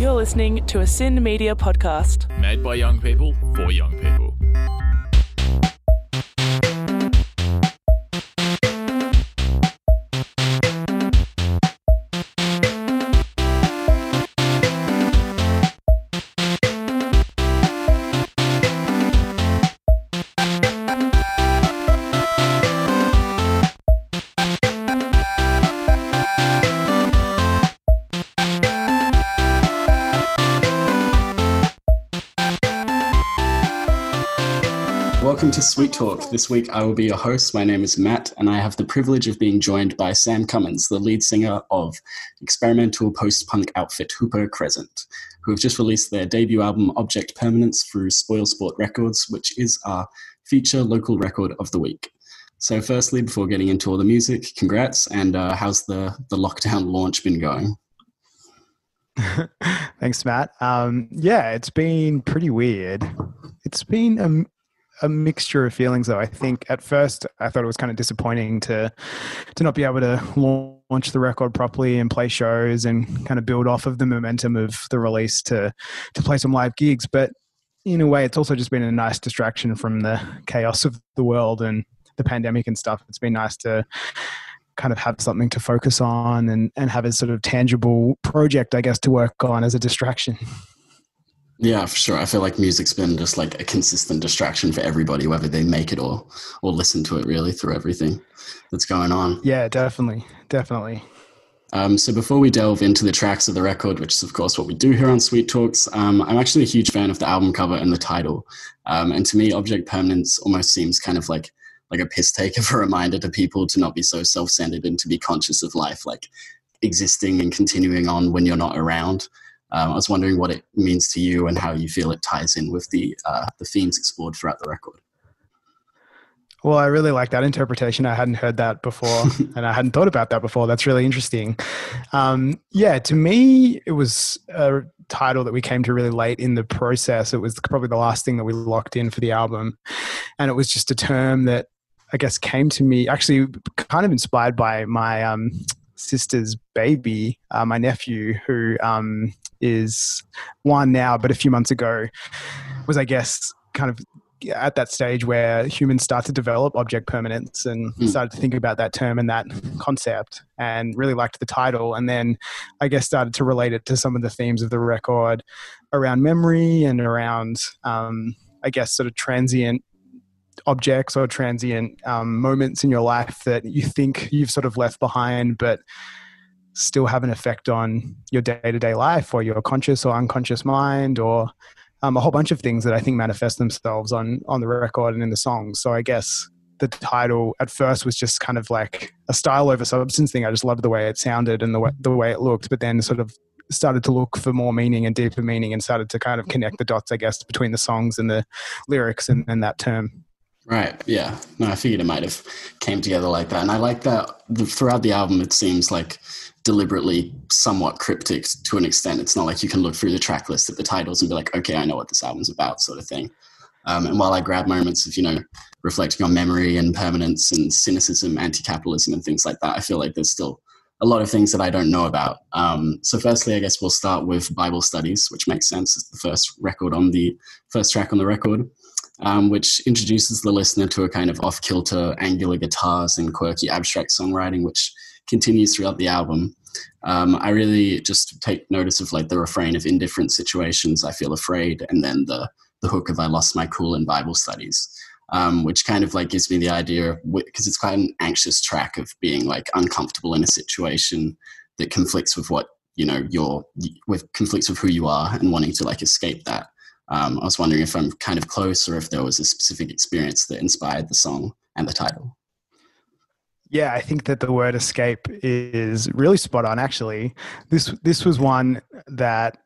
You're listening to a SYN Media podcast. Made by young people for young people. Welcome to Sweet Talk. This week I will be your host. My name is Matt, and I have the privilege of being joined by Sam Cummins, the lead singer of experimental post punk outfit Hooper Crescent, who have just released their debut album Object Permanence through Spoilsport Records, which is our feature local record of the week. So, firstly, before getting into all the music, congrats, and uh, how's the, the lockdown launch been going? Thanks, Matt. Um, yeah, it's been pretty weird. It's been a, a mixture of feelings, though. I think at first I thought it was kind of disappointing to to not be able to launch the record properly and play shows and kind of build off of the momentum of the release to to play some live gigs. But in a way, it's also just been a nice distraction from the chaos of the world and the pandemic and stuff. It's been nice to kind of have something to focus on and, and have a sort of tangible project, I guess, to work on as a distraction. Yeah, for sure. I feel like music's been just like a consistent distraction for everybody, whether they make it or or listen to it really through everything that's going on. Yeah, definitely. Definitely. Um, so before we delve into the tracks of the record, which is of course what we do here on Sweet Talks, um, I'm actually a huge fan of the album cover and the title. Um, and to me, Object Permanence almost seems kind of like like a piss take of a reminder to people to not be so self-centered and to be conscious of life, like existing and continuing on when you're not around. Um, I was wondering what it means to you and how you feel it ties in with the uh, the themes explored throughout the record. Well, I really like that interpretation. I hadn't heard that before, and I hadn't thought about that before. That's really interesting. Um, yeah, to me, it was a title that we came to really late in the process. It was probably the last thing that we locked in for the album, and it was just a term that I guess came to me actually kind of inspired by my um, sister's baby, uh, my nephew, who um, is one now, but a few months ago was, I guess, kind of at that stage where humans start to develop object permanence and Mm. started to think about that term and that concept and really liked the title and then i guess started to relate it to some of the themes of the record around memory and around um, i guess sort of transient objects or transient um, moments in your life that you think you've sort of left behind but still have an effect on your day-to-day life or your conscious or unconscious mind or um, a whole bunch of things that I think manifest themselves on on the record and in the songs. So I guess the title at first was just kind of like a style over substance thing. I just loved the way it sounded and the way the way it looked, but then sort of started to look for more meaning and deeper meaning and started to kind of connect the dots, I guess, between the songs and the lyrics and, and that term. Right. Yeah. No, I figured it might have came together like that, and I like that the, throughout the album. It seems like deliberately somewhat cryptic to an extent. It's not like you can look through the track list of the titles and be like, okay, I know what this album's about, sort of thing. Um, and while I grab moments of you know reflecting on memory and permanence and cynicism, anti-capitalism, and things like that, I feel like there's still a lot of things that I don't know about. Um, so, firstly, I guess we'll start with Bible studies, which makes sense. It's the first record on the first track on the record um, which introduces the listener to a kind of off kilter angular guitars and quirky abstract songwriting, which continues throughout the album. Um, I really just take notice of like the refrain of indifferent situations I feel afraid, and then the the hook of I lost my cool in Bible studies, um, which kind of like gives me the idea because it's quite an anxious track of being like uncomfortable in a situation that conflicts with what you know you're with conflicts with who you are and wanting to like escape that. Um, I was wondering if I'm kind of close or if there was a specific experience that inspired the song and the title. Yeah, I think that the word escape is really spot on actually. This this was one that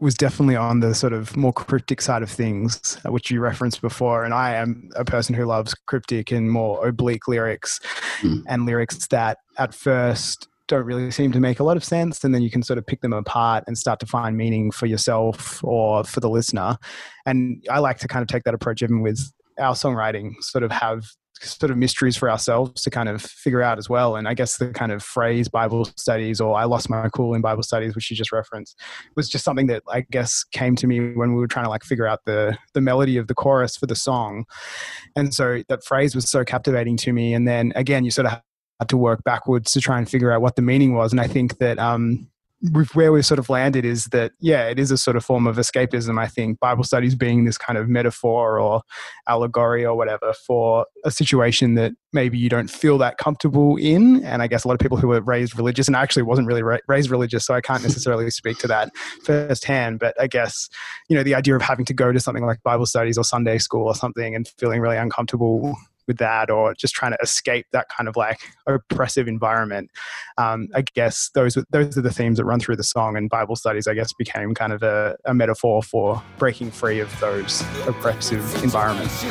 was definitely on the sort of more cryptic side of things, uh, which you referenced before. And I am a person who loves cryptic and more oblique lyrics Mm. and lyrics that at first don't really seem to make a lot of sense. And then you can sort of pick them apart and start to find meaning for yourself or for the listener. And I like to kind of take that approach even with our songwriting, sort of have sort of mysteries for ourselves to kind of figure out as well. And I guess the kind of phrase Bible studies or I lost my cool in Bible studies, which you just referenced, was just something that I guess came to me when we were trying to like figure out the the melody of the chorus for the song. And so that phrase was so captivating to me. And then again, you sort of to work backwards to try and figure out what the meaning was. And I think that um, where we've sort of landed is that yeah it is a sort of form of escapism i think. Bible studies being this kind of metaphor or allegory or whatever for a situation that maybe you don't feel that comfortable in. And i guess a lot of people who were raised religious and I actually wasn't really ra- raised religious so i can't necessarily speak to that firsthand. But i guess you know the idea of having to go to something like bible studies or sunday school or something and feeling really uncomfortable with that or just trying to escape that kind of like oppressive environment. Um, I guess those those are the themes that run through the song, and Bible studies, I guess, became kind of a, a metaphor for breaking free of those oppressive environments.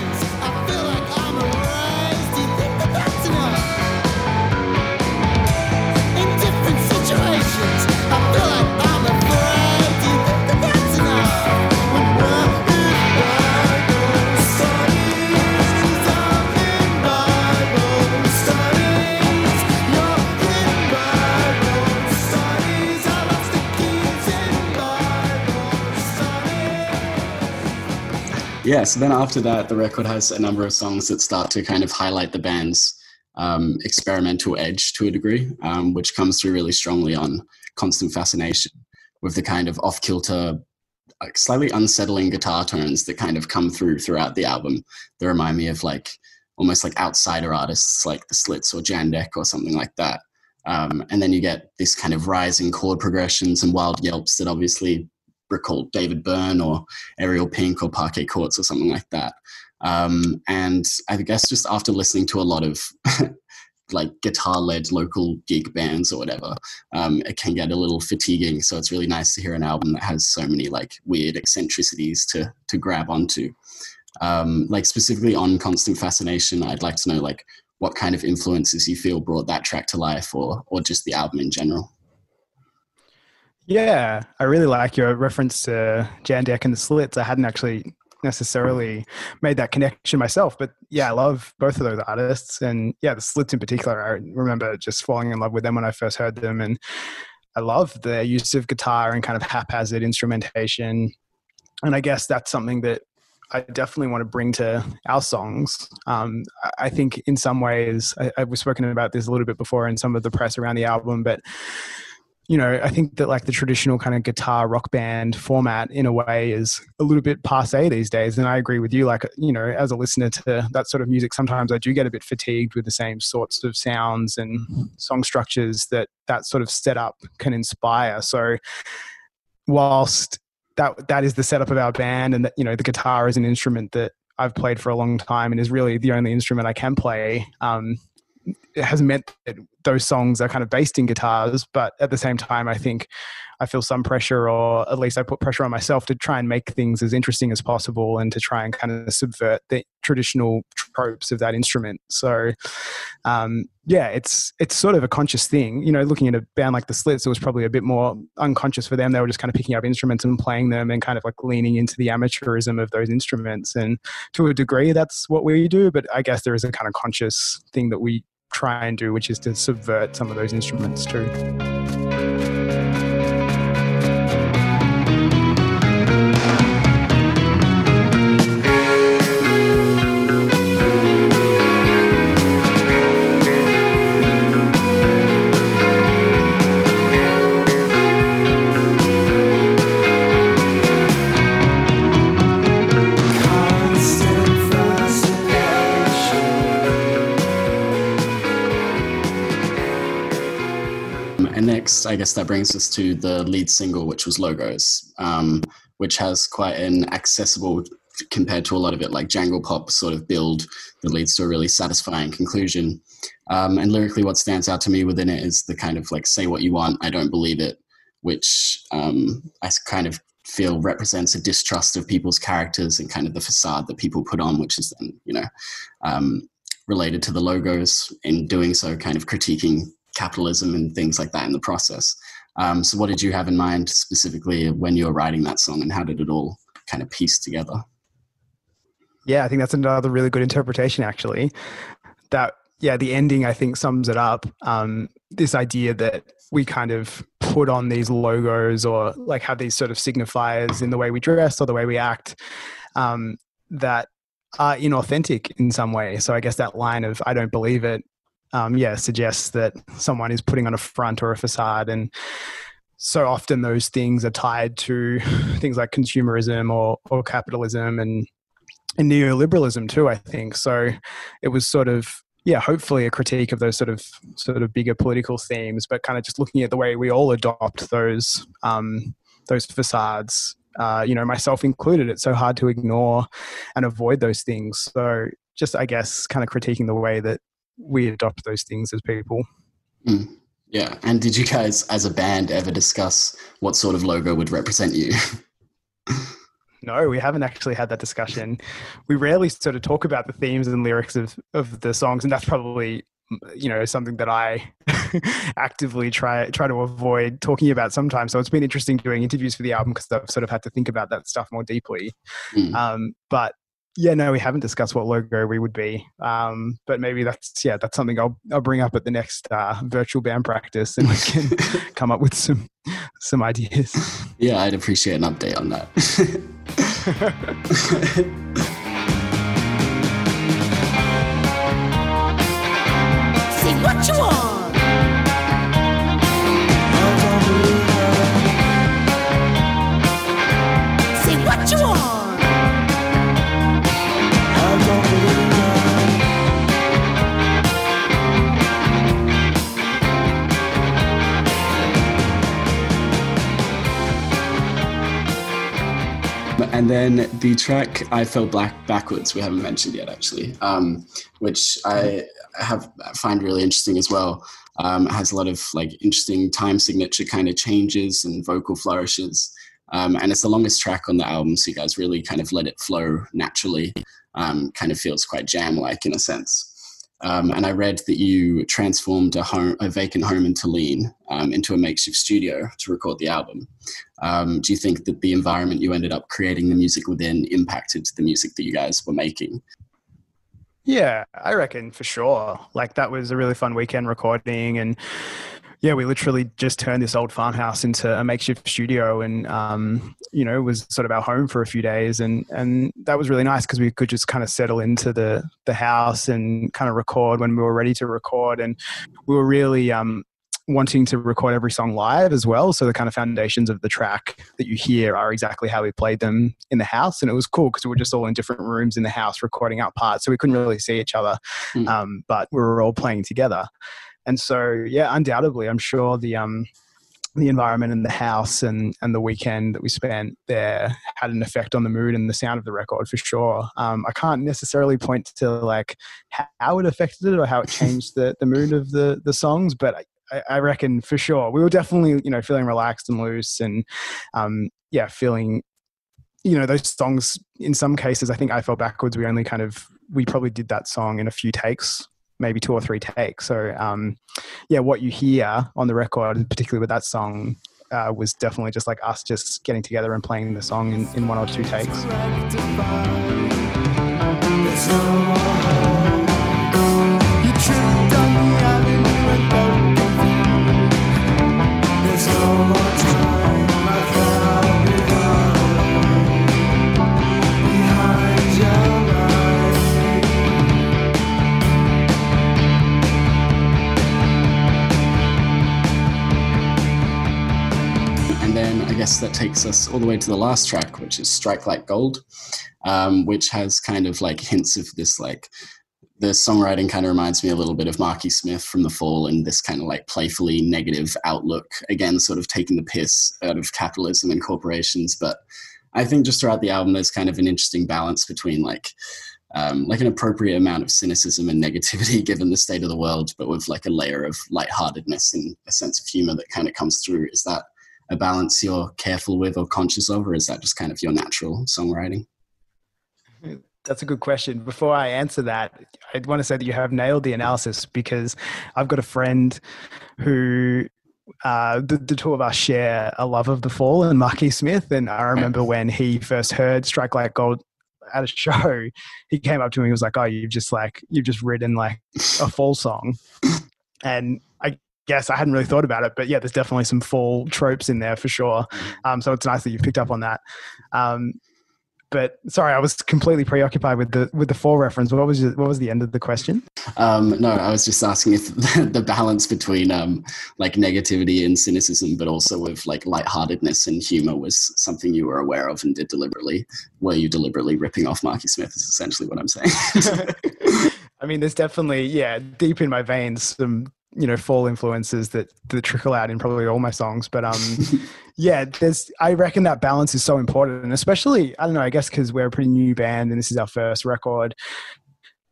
Yeah, so then after that, the record has a number of songs that start to kind of highlight the band's um, experimental edge to a degree, um, which comes through really strongly on Constant Fascination with the kind of off kilter, slightly unsettling guitar tones that kind of come through throughout the album that remind me of like almost like outsider artists like the Slits or Jandek or something like that. Um, and then you get this kind of rising chord progressions and wild yelps that obviously recall David Byrne or Ariel Pink or Parquet Courts or something like that. Um, and I guess just after listening to a lot of like guitar led local gig bands or whatever, um, it can get a little fatiguing. So it's really nice to hear an album that has so many like weird eccentricities to to grab onto. Um, like specifically on Constant Fascination, I'd like to know like what kind of influences you feel brought that track to life or or just the album in general. Yeah, I really like your reference to Jandek and the Slits. I hadn't actually necessarily made that connection myself, but yeah, I love both of those artists, and yeah, the Slits in particular. I remember just falling in love with them when I first heard them, and I love their use of guitar and kind of haphazard instrumentation. And I guess that's something that I definitely want to bring to our songs. Um, I think in some ways, I, I've spoken about this a little bit before in some of the press around the album, but you know, I think that like the traditional kind of guitar rock band format in a way is a little bit passe these days. And I agree with you. Like, you know, as a listener to that sort of music, sometimes I do get a bit fatigued with the same sorts of sounds and song structures that that sort of setup can inspire. So, whilst that that is the setup of our band, and that you know, the guitar is an instrument that I've played for a long time and is really the only instrument I can play. Um, it has meant that those songs are kind of based in guitars, but at the same time, I think I feel some pressure, or at least I put pressure on myself to try and make things as interesting as possible and to try and kind of subvert the traditional tropes of that instrument. So, um, yeah, it's it's sort of a conscious thing. You know, looking at a band like the Slits, it was probably a bit more unconscious for them. They were just kind of picking up instruments and playing them, and kind of like leaning into the amateurism of those instruments. And to a degree, that's what we do. But I guess there is a kind of conscious thing that we try and do, which is to subvert some of those instruments too. Guess that brings us to the lead single, which was Logos, um, which has quite an accessible, compared to a lot of it, like jangle pop sort of build that leads to a really satisfying conclusion. Um, and lyrically, what stands out to me within it is the kind of like say what you want, I don't believe it, which um, I kind of feel represents a distrust of people's characters and kind of the facade that people put on, which is then, you know, um, related to the logos in doing so, kind of critiquing capitalism and things like that in the process. Um, so, what did you have in mind specifically when you were writing that song, and how did it all kind of piece together? Yeah, I think that's another really good interpretation, actually. that yeah, the ending I think sums it up. Um, this idea that we kind of put on these logos or like have these sort of signifiers in the way we dress or the way we act um, that are inauthentic in some way. So I guess that line of "I don't believe it," um, yeah, suggests that someone is putting on a front or a facade, and so often those things are tied to things like consumerism or or capitalism and and neoliberalism too. I think so. It was sort of yeah, hopefully a critique of those sort of sort of bigger political themes, but kind of just looking at the way we all adopt those um, those facades. Uh, you know, myself included. It's so hard to ignore and avoid those things. So, just I guess, kind of critiquing the way that we adopt those things as people. Mm. Yeah. And did you guys, as a band, ever discuss what sort of logo would represent you? No, we haven't actually had that discussion. We rarely sort of talk about the themes and lyrics of, of the songs, and that's probably you know something that I actively try try to avoid talking about sometimes. So it's been interesting doing interviews for the album because I've sort of had to think about that stuff more deeply. Mm. Um, but yeah, no, we haven't discussed what logo we would be. Um, but maybe that's yeah, that's something I'll I'll bring up at the next uh, virtual band practice, and we can come up with some some ideas. Yeah, I'd appreciate an update on that. See what you want. And then the track I Fell Black Backwards, we haven't mentioned yet actually, um, which I have find really interesting as well. Um, has a lot of like interesting time signature kind of changes and vocal flourishes. Um, and it's the longest track on the album, so you guys really kind of let it flow naturally. Um, kind of feels quite jam like in a sense. Um, and I read that you transformed a, home, a vacant home in Tallinn um, into a makeshift studio to record the album. Um, do you think that the environment you ended up creating the music within impacted the music that you guys were making? Yeah, I reckon for sure. Like that was a really fun weekend recording, and yeah, we literally just turned this old farmhouse into a makeshift studio, and um, you know, was sort of our home for a few days, and and that was really nice because we could just kind of settle into the the house and kind of record when we were ready to record, and we were really um, wanting to record every song live as well. So the kind of foundations of the track that you hear are exactly how we played them in the house, and it was cool because we were just all in different rooms in the house recording out parts, so we couldn't really see each other, mm. um, but we were all playing together. And so, yeah, undoubtedly, I'm sure the um, the environment in the house and and the weekend that we spent there had an effect on the mood and the sound of the record for sure. Um, I can't necessarily point to like how it affected it or how it changed the the mood of the the songs, but I, I reckon for sure we were definitely you know feeling relaxed and loose and um, yeah feeling you know those songs in some cases i think i fell backwards we only kind of we probably did that song in a few takes maybe two or three takes. So um, yeah, what you hear on the record, particularly with that song, uh, was definitely just like us just getting together and playing the song in, in one or two takes. Us all the way to the last track, which is Strike Like Gold, um, which has kind of like hints of this like the songwriting kind of reminds me a little bit of Marky Smith from The Fall and this kind of like playfully negative outlook. Again, sort of taking the piss out of capitalism and corporations. But I think just throughout the album, there's kind of an interesting balance between like um, like an appropriate amount of cynicism and negativity given the state of the world, but with like a layer of lightheartedness and a sense of humor that kind of comes through. Is that a balance you're careful with or conscious of, or is that just kind of your natural songwriting? That's a good question. Before I answer that, I want to say that you have nailed the analysis because I've got a friend who uh, the, the, two of us share a love of the fall and Marky Smith. And I remember when he first heard Strike Like Gold at a show, he came up to me. He was like, "Oh, you've just like you've just written like a fall song," and I guess I hadn't really thought about it, but yeah, there's definitely some fall tropes in there for sure. Um, so it's nice that you picked up on that. Um, but sorry, I was completely preoccupied with the with the fall reference. What was your, what was the end of the question? Um, no, I was just asking if the, the balance between um, like negativity and cynicism, but also with like lightheartedness and humor, was something you were aware of and did deliberately. Were you deliberately ripping off Marky Smith? Is essentially what I'm saying. I mean, there's definitely yeah, deep in my veins some you know fall influences that that trickle out in probably all my songs. But um, yeah, there's I reckon that balance is so important, and especially I don't know, I guess because we're a pretty new band and this is our first record.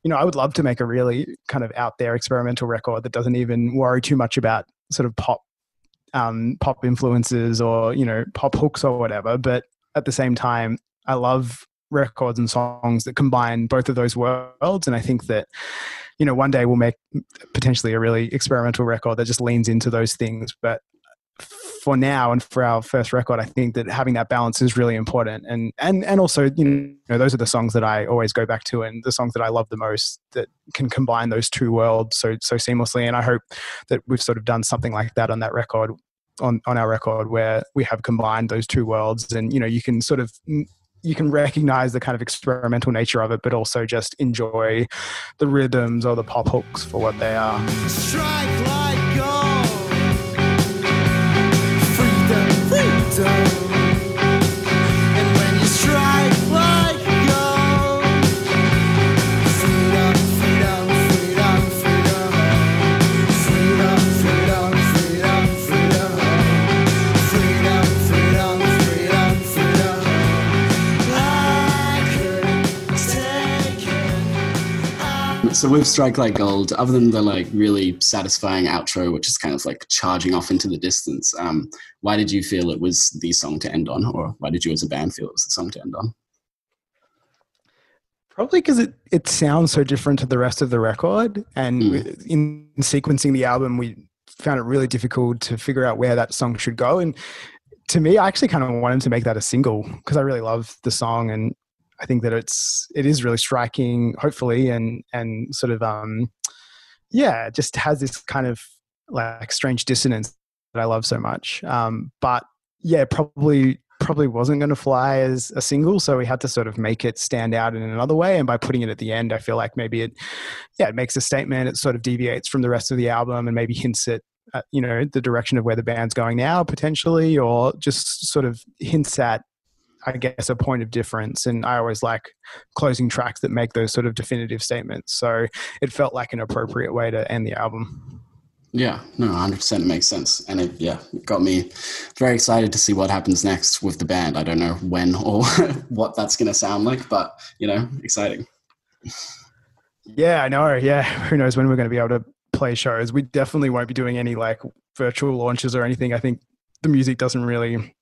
You know, I would love to make a really kind of out there experimental record that doesn't even worry too much about sort of pop um, pop influences or you know pop hooks or whatever. But at the same time, I love records and songs that combine both of those worlds, and I think that you know one day we'll make potentially a really experimental record that just leans into those things. But for now and for our first record, I think that having that balance is really important. And and and also, you know, those are the songs that I always go back to and the songs that I love the most that can combine those two worlds so so seamlessly. And I hope that we've sort of done something like that on that record on on our record where we have combined those two worlds and you know you can sort of you can recognize the kind of experimental nature of it but also just enjoy the rhythms or the pop hooks for what they are so with Strike Like Gold, other than the like really satisfying outro, which is kind of like charging off into the distance, um, why did you feel it was the song to end on, or why did you as a band feel it was the song to end on? Probably because it, it sounds so different to the rest of the record. And Mm. in sequencing the album, we found it really difficult to figure out where that song should go. And to me, I actually kind of wanted to make that a single because I really love the song and I think that it's it is really striking, hopefully, and and sort of um yeah, just has this kind of like strange dissonance that I love so much. Um, but yeah, probably probably wasn't going to fly as a single, so we had to sort of make it stand out in another way. And by putting it at the end, I feel like maybe it, yeah, it makes a statement. It sort of deviates from the rest of the album and maybe hints at, uh, you know, the direction of where the band's going now potentially, or just sort of hints at, I guess, a point of difference. And I always like closing tracks that make those sort of definitive statements. So it felt like an appropriate way to end the album. Yeah, no, 100% makes sense. And it, yeah, it got me very excited to see what happens next with the band. I don't know when or what that's going to sound like, but, you know, exciting. Yeah, I know. Yeah, who knows when we're going to be able to play shows? We definitely won't be doing any like virtual launches or anything. I think the music doesn't really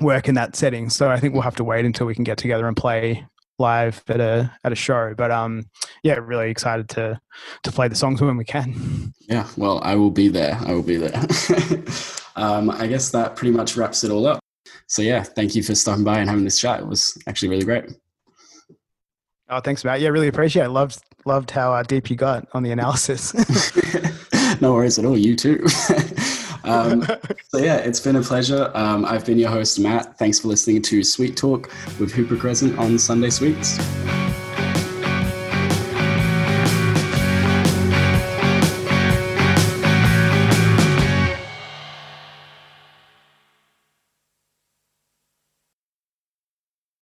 work in that setting, so I think we'll have to wait until we can get together and play live at a at a show. But um, yeah, really excited to to play the songs when we can. Yeah, well, I will be there. I will be there. um, I guess that pretty much wraps it all up. So, yeah, thank you for stopping by and having this chat. It was actually really great. Oh, thanks, Matt. Yeah, really appreciate it. Loved loved how uh, deep you got on the analysis. no worries at all. You too. um, so yeah, it's been a pleasure. Um, I've been your host, Matt. Thanks for listening to Sweet Talk with Hooper Crescent on Sunday Sweets.